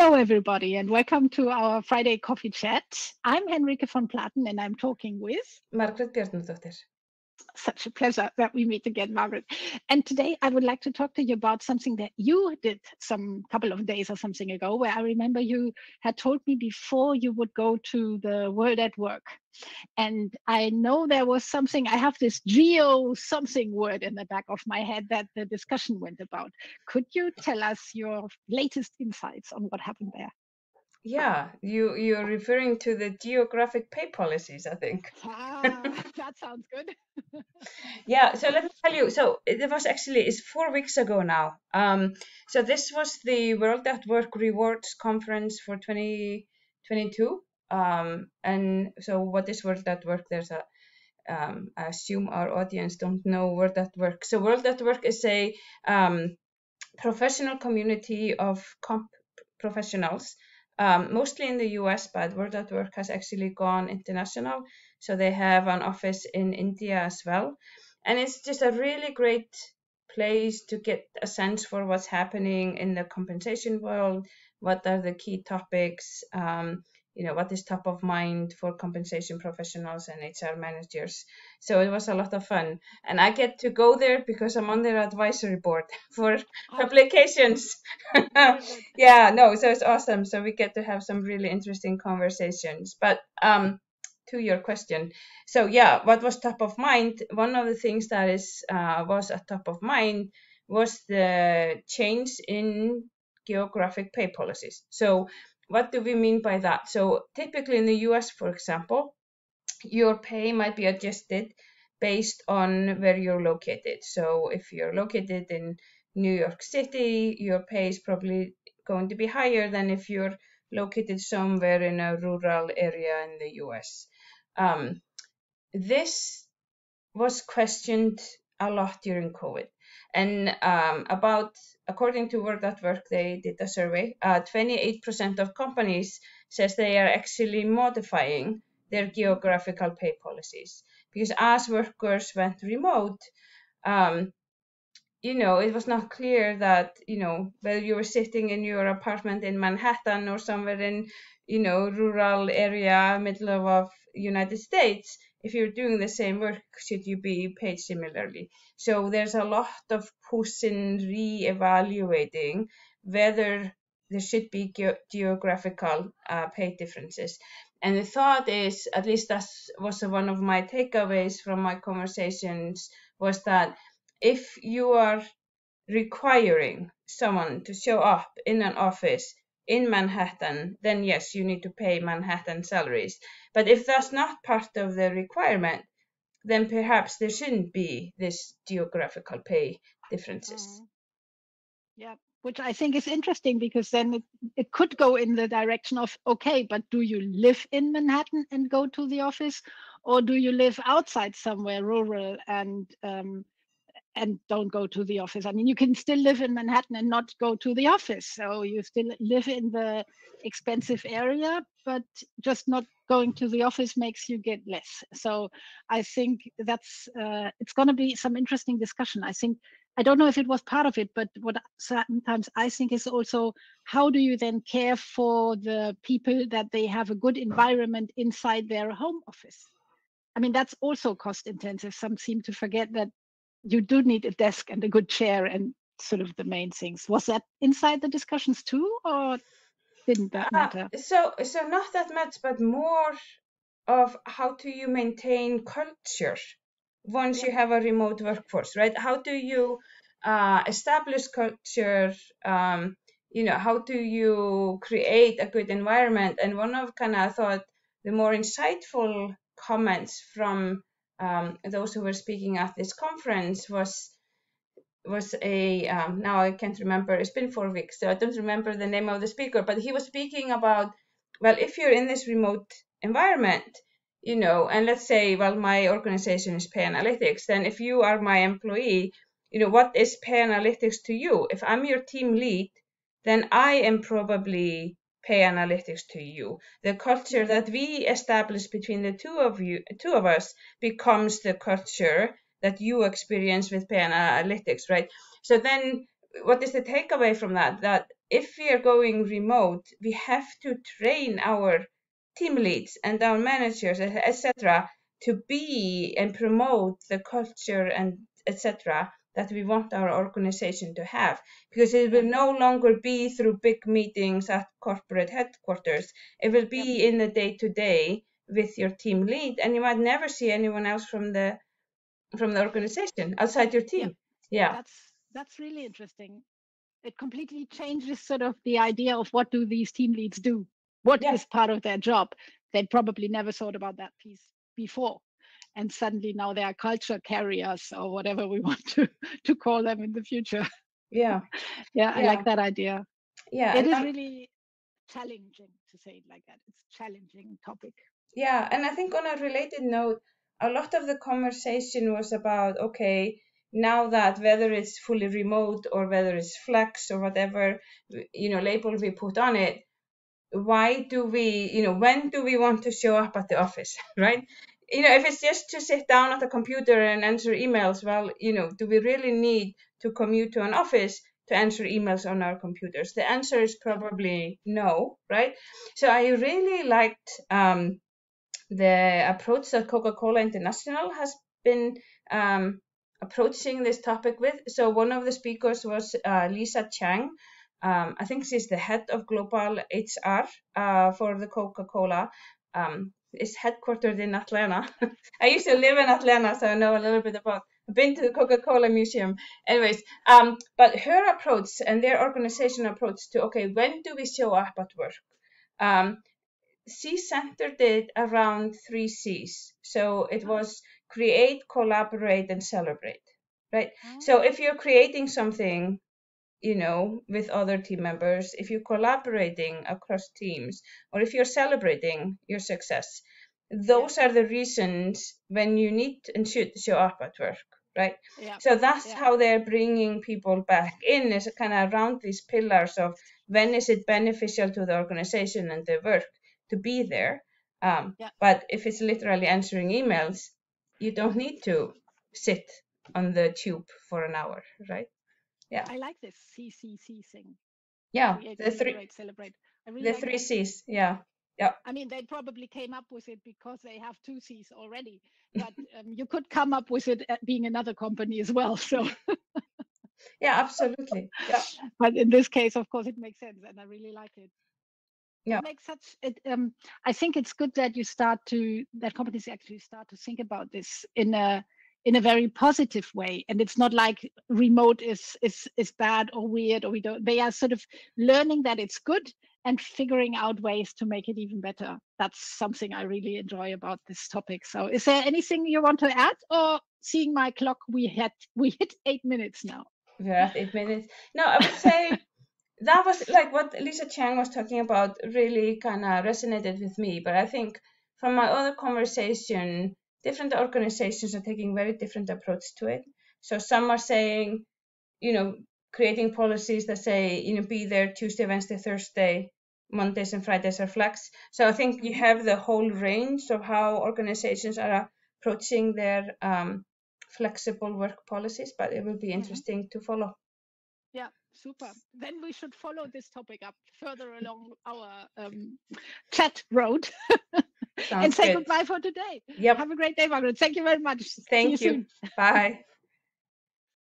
Hello, everybody, and welcome to our Friday coffee chat. I'm Henrike von Platen, and I'm talking with Margaret Bjarnadóttir. Such a pleasure that we meet again, Margaret. And today I would like to talk to you about something that you did some couple of days or something ago, where I remember you had told me before you would go to the World at Work. And I know there was something, I have this geo something word in the back of my head that the discussion went about. Could you tell us your latest insights on what happened there? Yeah, you you're referring to the geographic pay policies, I think. Ah, that sounds good. yeah, so let me tell you. So it was actually it's four weeks ago now. Um, so this was the World at Work Rewards Conference for 2022. Um, and so what is World at Work? There's a um, I assume our audience don't know World at Work. So World at Work is a um, professional community of comp professionals um, mostly in the US, but World at Work has actually gone international. So they have an office in India as well. And it's just a really great place to get a sense for what's happening in the compensation world, what are the key topics, um, you know what is top of mind for compensation professionals and HR managers. So it was a lot of fun, and I get to go there because I'm on their advisory board for oh. publications. yeah, no, so it's awesome. So we get to have some really interesting conversations. But um, to your question, so yeah, what was top of mind? One of the things that is uh, was at top of mind was the change in geographic pay policies. So what do we mean by that? So typically in the US, for example, your pay might be adjusted based on where you're located. So if you're located in New York City, your pay is probably going to be higher than if you're located somewhere in a rural area in the US. Um, this was questioned a lot during COVID. And um, about, according to World at Work, they did a survey. Uh, 28% of companies says they are actually modifying their geographical pay policies because as workers went remote, um, you know, it was not clear that you know whether you were sitting in your apartment in Manhattan or somewhere in you know rural area, middle of United States, if you're doing the same work, should you be paid similarly? So there's a lot of push in re-evaluating whether there should be ge- geographical uh, pay differences. And the thought is, at least that was one of my takeaways from my conversations, was that if you are requiring someone to show up in an office in Manhattan, then yes, you need to pay Manhattan salaries. But if that's not part of the requirement, then perhaps there shouldn't be this geographical pay differences. Mm. Yeah, which I think is interesting because then it, it could go in the direction of okay, but do you live in Manhattan and go to the office, or do you live outside somewhere rural and um, and don't go to the office. I mean, you can still live in Manhattan and not go to the office. So you still live in the expensive area, but just not going to the office makes you get less. So I think that's uh, it's going to be some interesting discussion. I think I don't know if it was part of it, but what sometimes I think is also how do you then care for the people that they have a good environment inside their home office? I mean, that's also cost intensive. Some seem to forget that you do need a desk and a good chair and sort of the main things. Was that inside the discussions too, or didn't that uh, matter? Uh, so, so not that much, but more of how do you maintain culture once you have a remote workforce, right? How do you uh, establish culture? Um, you know, how do you create a good environment? And one of kind of thought the more insightful comments from um, those who were speaking at this conference was was a um, now I can't remember. It's been four weeks, so I don't remember the name of the speaker. But he was speaking about well, if you're in this remote environment, you know, and let's say, well, my organization is Pay Analytics, then if you are my employee, you know, what is Pay Analytics to you? If I'm your team lead, then I am probably pay analytics to you. The culture that we establish between the two of you, two of us, becomes the culture that you experience with pay analytics, right? So then, what is the takeaway from that? That if we are going remote, we have to train our team leads and our managers, etc., to be and promote the culture and etc that we want our organization to have because it will no longer be through big meetings at corporate headquarters. It will be in the day to day with your team lead and you might never see anyone else from the from the organization outside your team. Yeah, yeah. that's that's really interesting. It completely changes sort of the idea of what do these team leads do? What yeah. is part of their job? They probably never thought about that piece before and suddenly now they are culture carriers or whatever we want to to call them in the future. Yeah. Yeah, yeah. i like that idea. Yeah it is that, really challenging to say it like that. It's challenging topic. Yeah and i think on a related note a lot of the conversation was about okay now that whether it's fully remote or whether it's flex or whatever you know label we put on it why do we you know when do we want to show up at the office right you know, if it's just to sit down at a computer and answer emails, well, you know, do we really need to commute to an office to answer emails on our computers? The answer is probably no, right? So I really liked um, the approach that Coca-Cola International has been um, approaching this topic with. So one of the speakers was uh, Lisa Chang. Um, I think she's the head of global HR uh, for the Coca-Cola. Um, is headquartered in Atlanta. I used to live in Atlanta, so I know a little bit about. I've been to the Coca-Cola Museum. Anyways, um, but her approach and their organization approach to okay, when do we show up at work? Um, she centered it around three C's. So it mm-hmm. was create, collaborate, and celebrate. Right. So if you're creating something you know, with other team members, if you're collaborating across teams, or if you're celebrating your success, those yeah. are the reasons when you need and should show up at work, right? Yeah. So that's yeah. how they're bringing people back in, is kind of around these pillars of when is it beneficial to the organization and the work to be there. Um, but if it's literally answering emails, you don't need to sit on the tube for an hour, right? Yeah. I like this ccc thing. Yeah Create, the three celebrate, celebrate. Really the like three c's. Yeah. Yeah i mean they probably came up with it because they have two c's already but um, you could come up with it being another company as well so. Yeah absolutely. Yeah but in this case of course it makes sense and i really like it. Yeah. it makes such it um i think it's good that you start to that companies actually start to think about this in a in a very positive way. And it's not like remote is is is bad or weird or we don't they are sort of learning that it's good and figuring out ways to make it even better. That's something i really enjoy about this topic. So is there anything you want to add? Or seeing my clock we had we hit eight minutes now. At eight minutes. No i would say that was like what lisa chang was talking about really kind of resonated with me. But i think from my other conversation different organizations are taking very different approach to it. So some are saying, you know, creating policies that say, you know, be there Tuesday, Wednesday, Thursday, Mondays and Fridays are flex. So I think you have the whole range of how organizations are approaching their um, flexible work policies, but it will be mm-hmm. interesting mm-hmm. to follow. Yeah, super. Then we should follow this topic up further along our um, chat road. and say good. goodbye for today. Yep. Have a great day, Margaret. Thank you very much. Thank See you. you. Bye.